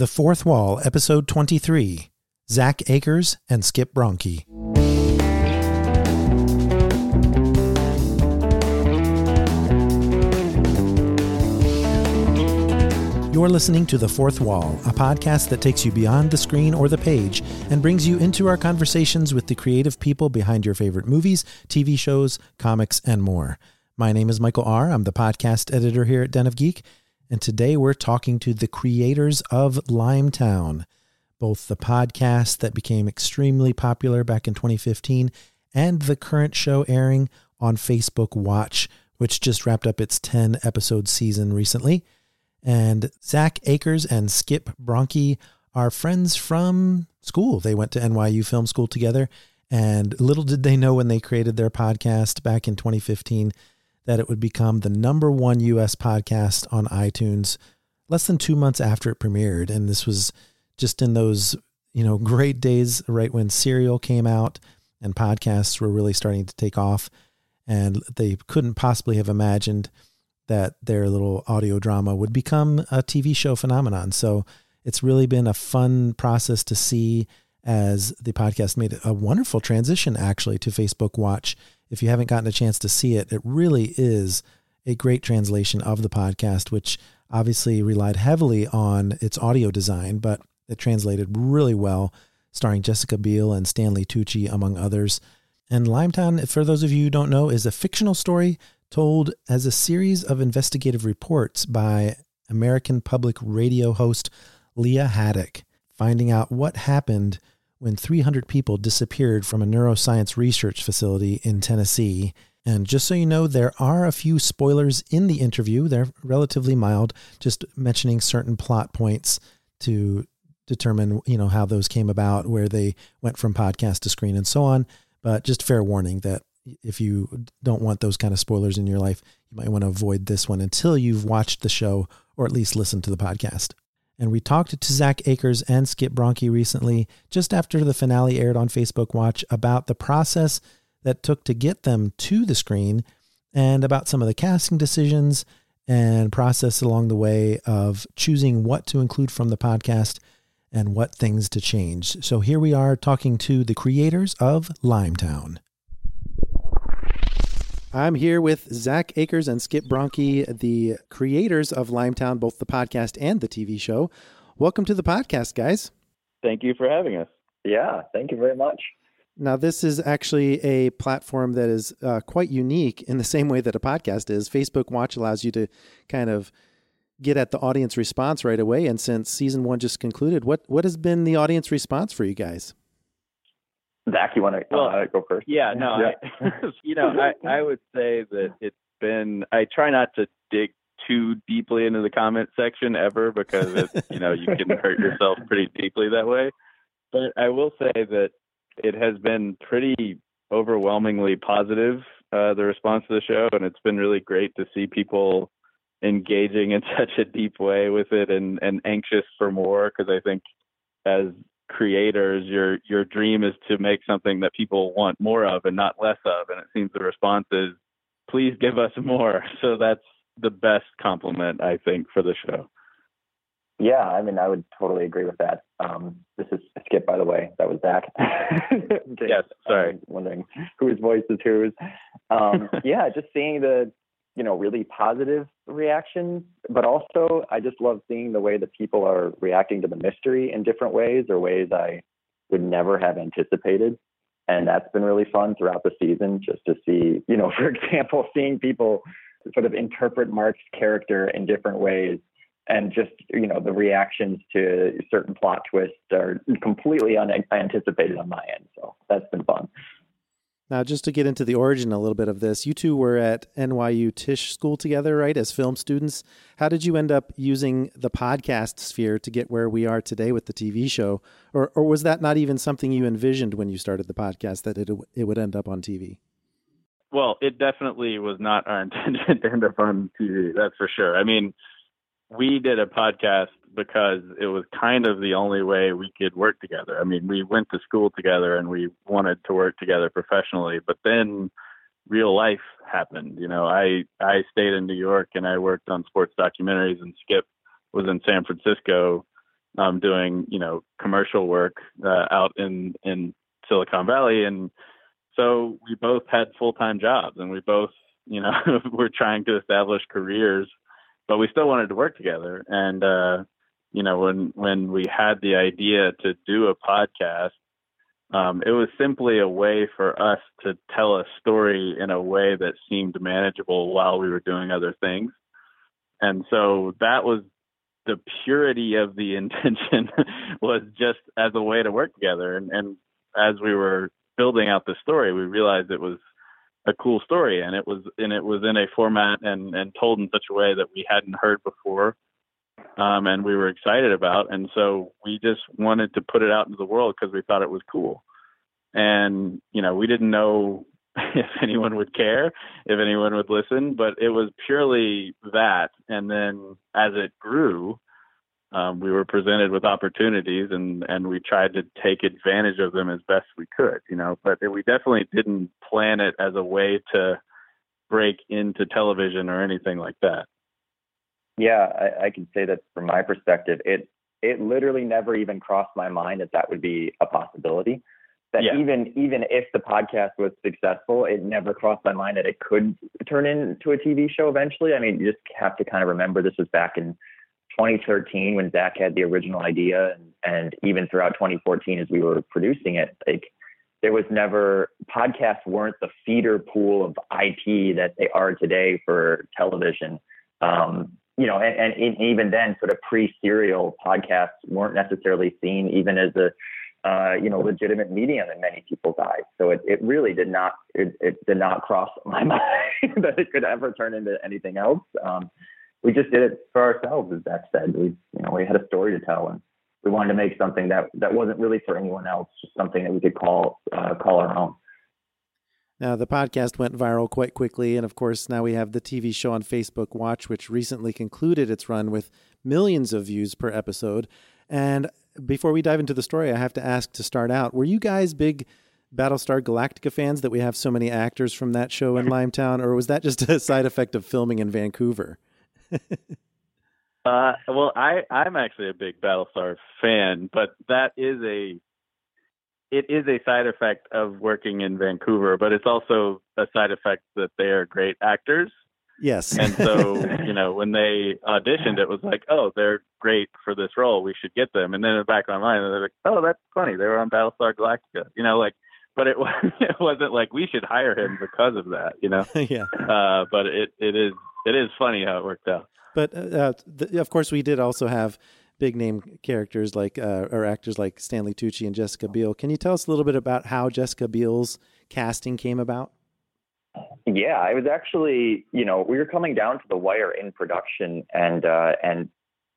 The Fourth Wall, Episode 23 Zack Akers and Skip Bronkie. You're listening to The Fourth Wall, a podcast that takes you beyond the screen or the page and brings you into our conversations with the creative people behind your favorite movies, TV shows, comics, and more. My name is Michael Ahr. I'm the podcast editor here at Den of Geek, and today we're talking to the creators of Limetown, both the podcast that became extremely popular back in 2015 and the current show airing on Facebook Watch, which just wrapped up its 10 episode season recently. And Zack Akers and Skip Bronkie are friends from school. They went to NYU Film School together. And little did they know when they created their podcast back in 2015 that it would become the number one US podcast on iTunes less than two months after it premiered. And this was just in those, you know, great days right when Serial came out and podcasts were really starting to take off. And they couldn't possibly have imagined that their little audio drama would become a TV show phenomenon. So it's really been a fun process to see as the podcast made a wonderful transition actually to Facebook Watch. If you haven't gotten a chance to see it, it really is a great translation of the podcast, which obviously relied heavily on its audio design, but it translated really well, starring Jessica Biel and Stanley Tucci, among others. And Limetown, for those of you who don't know, is a fictional story told as a series of investigative reports by American public radio host Leah Haddock, finding out what happened when 300 people disappeared from a neuroscience research facility in Tennessee. And just so you know, there are a few spoilers in the interview. They're relatively mild, just mentioning certain plot points to determine, you know, how those came about, where they went from podcast to screen and so on. But just fair warning that if you don't want those kind of spoilers in your life, you might want to avoid this one until you've watched the show or at least listened to the podcast. And we talked to Zack Akers and Skip Bronkie recently, just after the finale aired on Facebook Watch, about the process that took to get them to the screen and about some of the casting decisions and process along the way of choosing what to include from the podcast and what things to change. So here we are talking to the creators of Limetown. I'm here with Zack Akers and Skip Bronkie, the creators of Limetown, both the podcast and the TV show. Welcome to the podcast, guys. Thank you for having us. Yeah, thank you very much. Now, this is actually a platform that is uh, quite unique in the same way that a podcast is. Facebook Watch allows you to kind of get at the audience response right away. And since season one just concluded, what what has been the audience response for you guys? Zack, you want to well, uh, go first? Yeah, no, yeah. I, you know, I, I would say that it's been. I try not to dig too deeply into the comment section ever because it, you know you can hurt yourself pretty deeply that way. But I will say that it has been pretty overwhelmingly positive uh, the response to the show, and it's been really great to see people engaging in such a deep way with it and and anxious for more because I think as creators, your your dream is to make something that people want more of and not less of. And it seems the response is, please give us more. So that's the best compliment I think for the show. Yeah, I mean, I would totally agree with that. Um, this is Skip, by the way. That was Zack. yes, sorry. wondering whose voice is whose. Um, yeah, just seeing the you know, really positive reactions, but also I just love seeing the way that people are reacting to the mystery in different ways or ways I would never have anticipated. And that's been really fun throughout the season just to see, you know, for example, seeing people sort of interpret Mark's character in different ways and just, you know, the reactions to certain plot twists are completely unanticipated on my end. So that's been fun. Now, just to get into the origin a little bit of this, you two were at NYU Tisch School together, right, as film students. How did you end up using the podcast sphere to get where we are today with the TV show? Or, or was that not even something you envisioned when you started the podcast that it, it would end up on TV? Well, it definitely was not our intention to end up on TV, that's for sure. I mean, we did a podcast because it was kind of the only way we could work together. I mean, we went to school together and we wanted to work together professionally, but then real life happened. You know, I I stayed in New York and I worked on sports documentaries and Skip was in San Francisco um, doing you know commercial work uh, out in in Silicon Valley, and so we both had full time jobs, and we both you know were trying to establish careers, but we still wanted to work together. And uh, you know when when we had the idea to do a podcast. Um, it was simply a way for us to tell a story in a way that seemed manageable while we were doing other things. And so that was the purity of the intention was just as a way to work together. And, and as we were building out the story, we realized it was a cool story, and it was and it was in a format and and told in such a way that we hadn't heard before, um, and we were excited about. And so we just wanted to put it out into the world because we thought it was cool. And you know, we didn't know if anyone would care, if anyone would listen, but it was purely that. And then as it grew, um, we were presented with opportunities and, and we tried to take advantage of them as best we could, you know, but we definitely didn't plan it as a way to break into television or anything like that. Yeah, I, I can say that from my perspective, it, it literally never even crossed my mind that that would be a possibility that yeah. even even if the podcast was successful, it never crossed my mind that it could turn into a TV show eventually. I mean, you just have to kind of remember this was back in 2013 when Zack had the original idea, and, and even throughout 2014 as we were producing it, like there was never podcasts weren't the feeder pool of IP that they are today for television. Um, you know, and, and even then, sort of pre-serial podcasts weren't necessarily seen even as a uh, you know, legitimate medium in many people's eyes. So it, it really did not it, it did not cross my mind that it could ever turn into anything else. Um, we just did it for ourselves, as Zack said. We you know we had a story to tell, and we wanted to make something that that wasn't really for anyone else, just something that we could call uh, call our own. Now, the podcast went viral quite quickly. And of course, now we have the TV show on Facebook Watch, which recently concluded its run with millions of views per episode. And before we dive into the story, I have to ask to start out were you guys big Battlestar Galactica fans that we have so many actors from that show in Limetown, or was that just a side effect of filming in Vancouver? uh, well, I, I'm actually a big Battlestar fan, but that is a it is a side effect of working in Vancouver, but it's also a side effect that they are great actors. Yes. and so, you know, when they auditioned, it was like, oh, they're great for this role. We should get them. And then back mind, they're like, oh, that's funny. They were on Battlestar Galactica. You know, like, but it, it wasn't like we should hire him because of that, you know? yeah. Uh, but it, it is, it is funny how it worked out. But uh, the, of course, we did also have big name characters like, uh, or actors like Stanley Tucci and Jessica Biel. Can you tell us a little bit about how Jessica Biel's casting came about? Yeah, I was actually, you know, we were coming down to the wire in production, and uh, and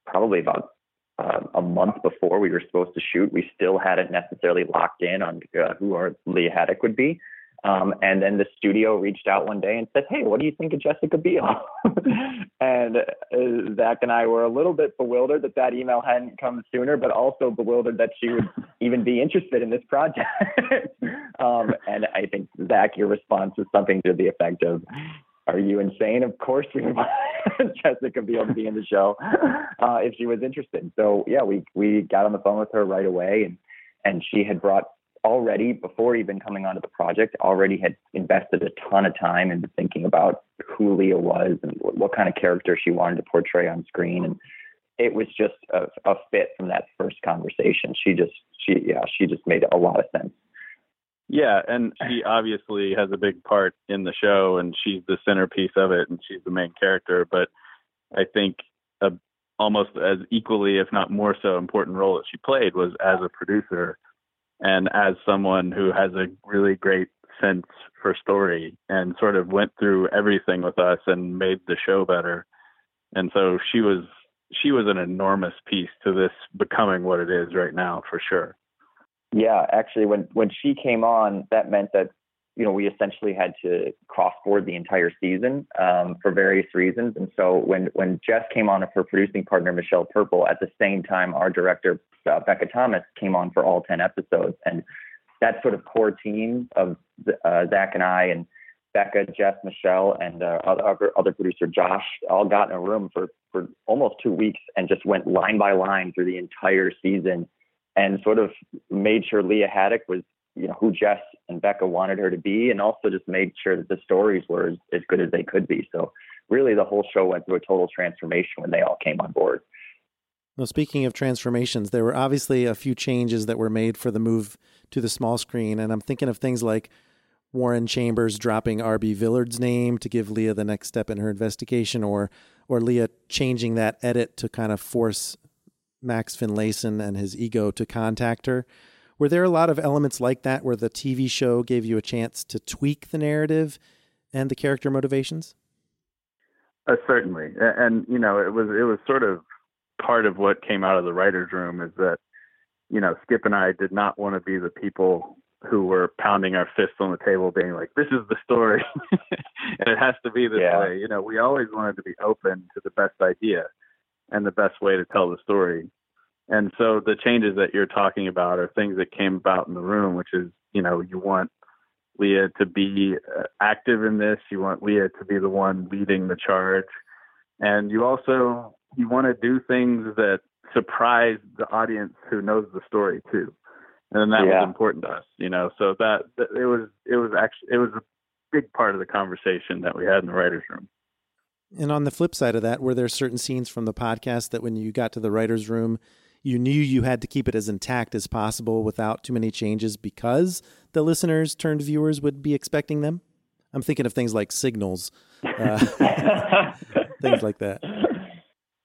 probably about uh, a month before we were supposed to shoot, we still hadn't necessarily locked in on uh, who our Leah Haddock would be. Um, and then the studio reached out one day and said, "Hey, what do you think of Jessica Biel?" and uh, Zack and I were a little bit bewildered that that email hadn't come sooner, but also bewildered that she would even be interested in this project. um, and I think Zack, your response was something to the effect of, "Are you insane? Of course we want Jessica Biel to be in the show uh, if she was interested." So yeah, we we got on the phone with her right away, and and she had brought already before even coming onto the project already had invested a ton of time into thinking about who Leah was and what kind of character she wanted to portray on screen. And it was just a, a fit from that first conversation. She just she yeah she just made a lot of sense. Yeah and she obviously has a big part in the show and she's the centerpiece of it and she's the main character. But i think a almost as equally if not more so important role that she played was as a producer and as someone who has a really great sense for story and sort of went through everything with us and made the show better. And so she was she was an enormous piece to this becoming what it is right now for sure. Yeah actually when when she came on that meant that you know, we essentially had to cross board the entire season um, for various reasons. And so when when Jess came on her producing partner, Michelle Purple, at the same time, our director uh, Becca Thomas came on for all ten episodes, and that sort of core team of uh, Zack and I and Becca, Jess, Michelle, and uh, other other producer Josh all got in a room for for almost two weeks and just went line by line through the entire season and sort of made sure Leah Haddock was you know who Jess and Becca wanted her to be, and also just made sure that the stories were as, as good as they could be. So really, the whole show went through a total transformation when they all came on board. Well, speaking of transformations, there were obviously a few changes that were made for the move to the small screen, and I'm thinking of things like Warren Chambers dropping R.B. Villard's name to give Leah the next step in her investigation, or or Leah changing that edit to kind of force Max Finlayson and his ego to contact her. Were there a lot of elements like that where the TV show gave you a chance to tweak the narrative and the character motivations? Uh, certainly, and you know, it was it was sort of part of what came out of the writers' room is that you know Skip and I did not want to be the people who were pounding our fists on the table, being like, "This is the story, and it has to be this yeah. way." You know, we always wanted to be open to the best idea and the best way to tell the story. And so the changes that you're talking about are things that came about in the room, which is, you know, you want Leah to be uh, active in this. You want Leah to be the one leading the charge, and you also you want to do things that surprise the audience who knows the story too and that yeah. was important to us, you know. So that, that it was it was actually it was a big part of the conversation that we had in the writers' room. And on the flip side of that, were there certain scenes from the podcast that when you got to the writers' room, you knew you had to keep it as intact as possible without too many changes because the listeners turned viewers would be expecting them? I'm thinking of things like signals, uh, things like that.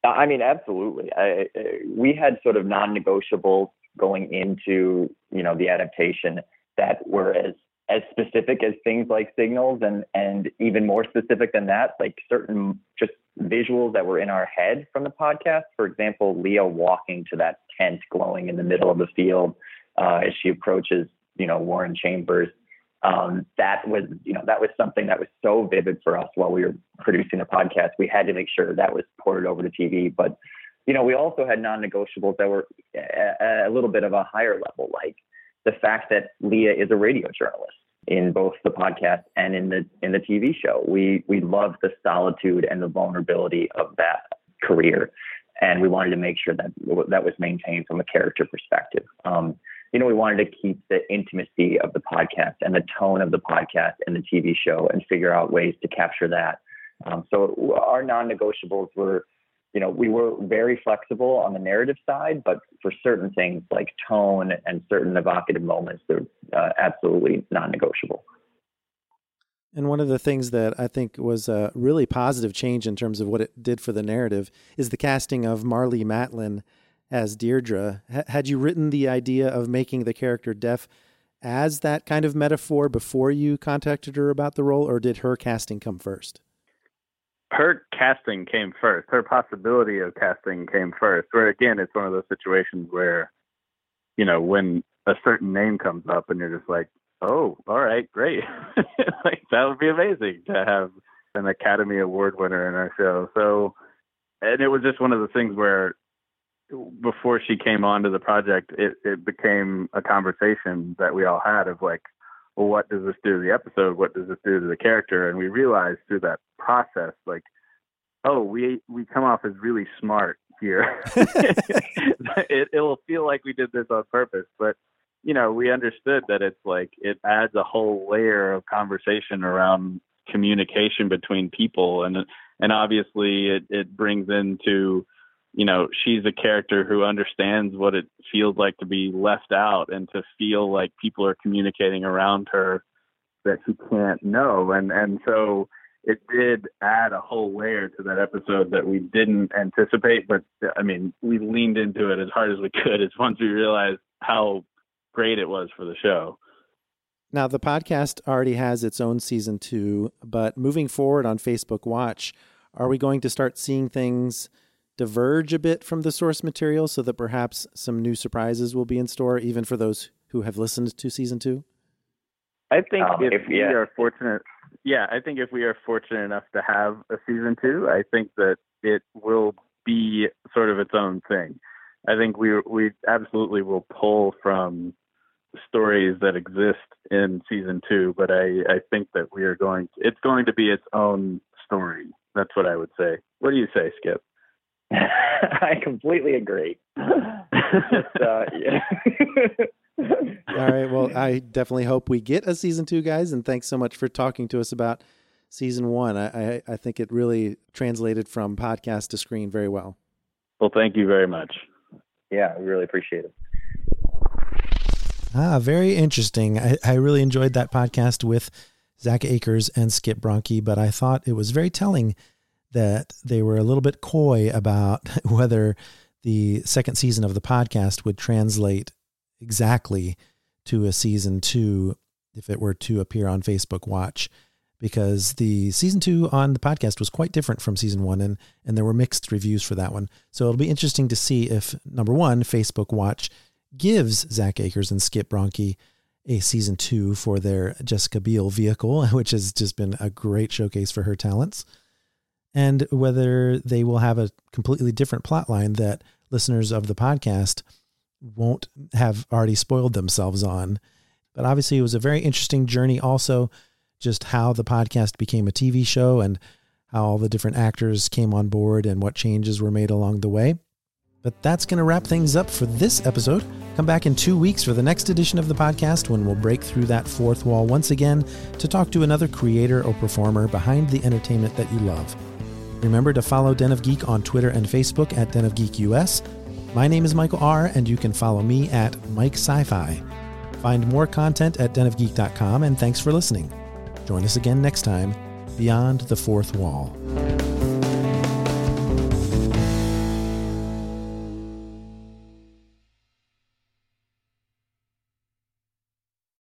I mean, absolutely. I, we had sort of non-negotiables going into you know the adaptation that were as as specific as things like signals and and even more specific than that like certain just visuals that were in our head from the podcast. For example leah walking to that tent glowing in the middle of the field uh, as she approaches you know warren chambers. Um, that was you know that was something that was so vivid for us while we were producing the podcast. We had to make sure that was ported over to tv but you know, we also had non-negotiables that were a, a little bit of a higher level, like the fact that Leah is a radio journalist in both the podcast and in the in the TV show. We we love the solitude and the vulnerability of that career, and we wanted to make sure that that was maintained from a character perspective. Um, you know, we wanted to keep the intimacy of the podcast and the tone of the podcast and the TV show, and figure out ways to capture that. Um, so our non-negotiables were you know, we were very flexible on the narrative side, but for certain things like tone and certain evocative moments, they're uh, absolutely non-negotiable. And one of the things that I think was a really positive change in terms of what it did for the narrative is the casting of Marlee Matlin as Deirdre. H- had you written the idea of making the character deaf as that kind of metaphor before you contacted her about the role, or did her casting come first? Her casting came first. Her possibility of casting came first. Where again, it's one of those situations where, you know, when a certain name comes up and you're just like, oh, all right, great, like that would be amazing to have an Academy Award winner in our show. So, and it was just one of the things where before she came onto the project, it, it became a conversation that we all had of like, well, what does this do to the episode? What does this do to the character? And we realized through that process, like, oh, we we come off as really smart here. it it will feel like we did this on purpose, but you know, we understood that it's like it adds a whole layer of conversation around communication between people, and and obviously it it brings into you know, she's a character who understands what it feels like to be left out and to feel like people are communicating around her that she can't know. And and so it did add a whole layer to that episode that we didn't anticipate, but I mean, we leaned into it as hard as we could as once we realized how great it was for the show. Now, the podcast already has its own season two, but moving forward on Facebook Watch, are we going to start seeing things diverge a bit from the source material so that perhaps some new surprises will be in store, even for those who have listened to season two? I think um, if, if, we yeah. are fortunate, yeah, I think if we are fortunate enough to have a season two, I think that it will be sort of its own thing. I think we we absolutely will pull from stories that exist in season two, but I, I think that we are going, To, it's going to be its own story. That's what I would say. What do you say, Skip? I completely agree. Just, uh, yeah. All right. Well, I definitely hope we get a season two, guys. And thanks so much for talking to us about season one. I, I, I think it really translated from podcast to screen very well. Well, thank you very much. Yeah, I really appreciate it. Ah, very interesting. I, I really enjoyed that podcast with Zack Akers and Skip Bronkie, but I thought it was very telling that they were a little bit coy about whether the second season of the podcast would translate exactly to a season two if it were to appear on Facebook Watch because the season two on the podcast was quite different from season one and and there were mixed reviews for that one. So it'll be interesting to see if number one, Facebook Watch gives Zack Akers and Skip Bronkie a season two for their Jessica Biel vehicle, which has just been a great showcase for her talents, and whether they will have a completely different plot line that listeners of the podcast won't have already spoiled themselves on. But obviously, it was a very interesting journey, also, just how the podcast became a TV show and how all the different actors came on board and what changes were made along the way. But that's going to wrap things up for this episode. Come back in two weeks for the next edition of the podcast when we'll break through that fourth wall once again to talk to another creator or performer behind the entertainment that you love. Remember to follow Den of Geek on Twitter and Facebook at Den of Geek US my name is Michael Ahr, and you can follow me at Mike Sci-Fi. Find more content at denofgeek.com, and thanks for listening. Join us again next time, Beyond the Fourth Wall.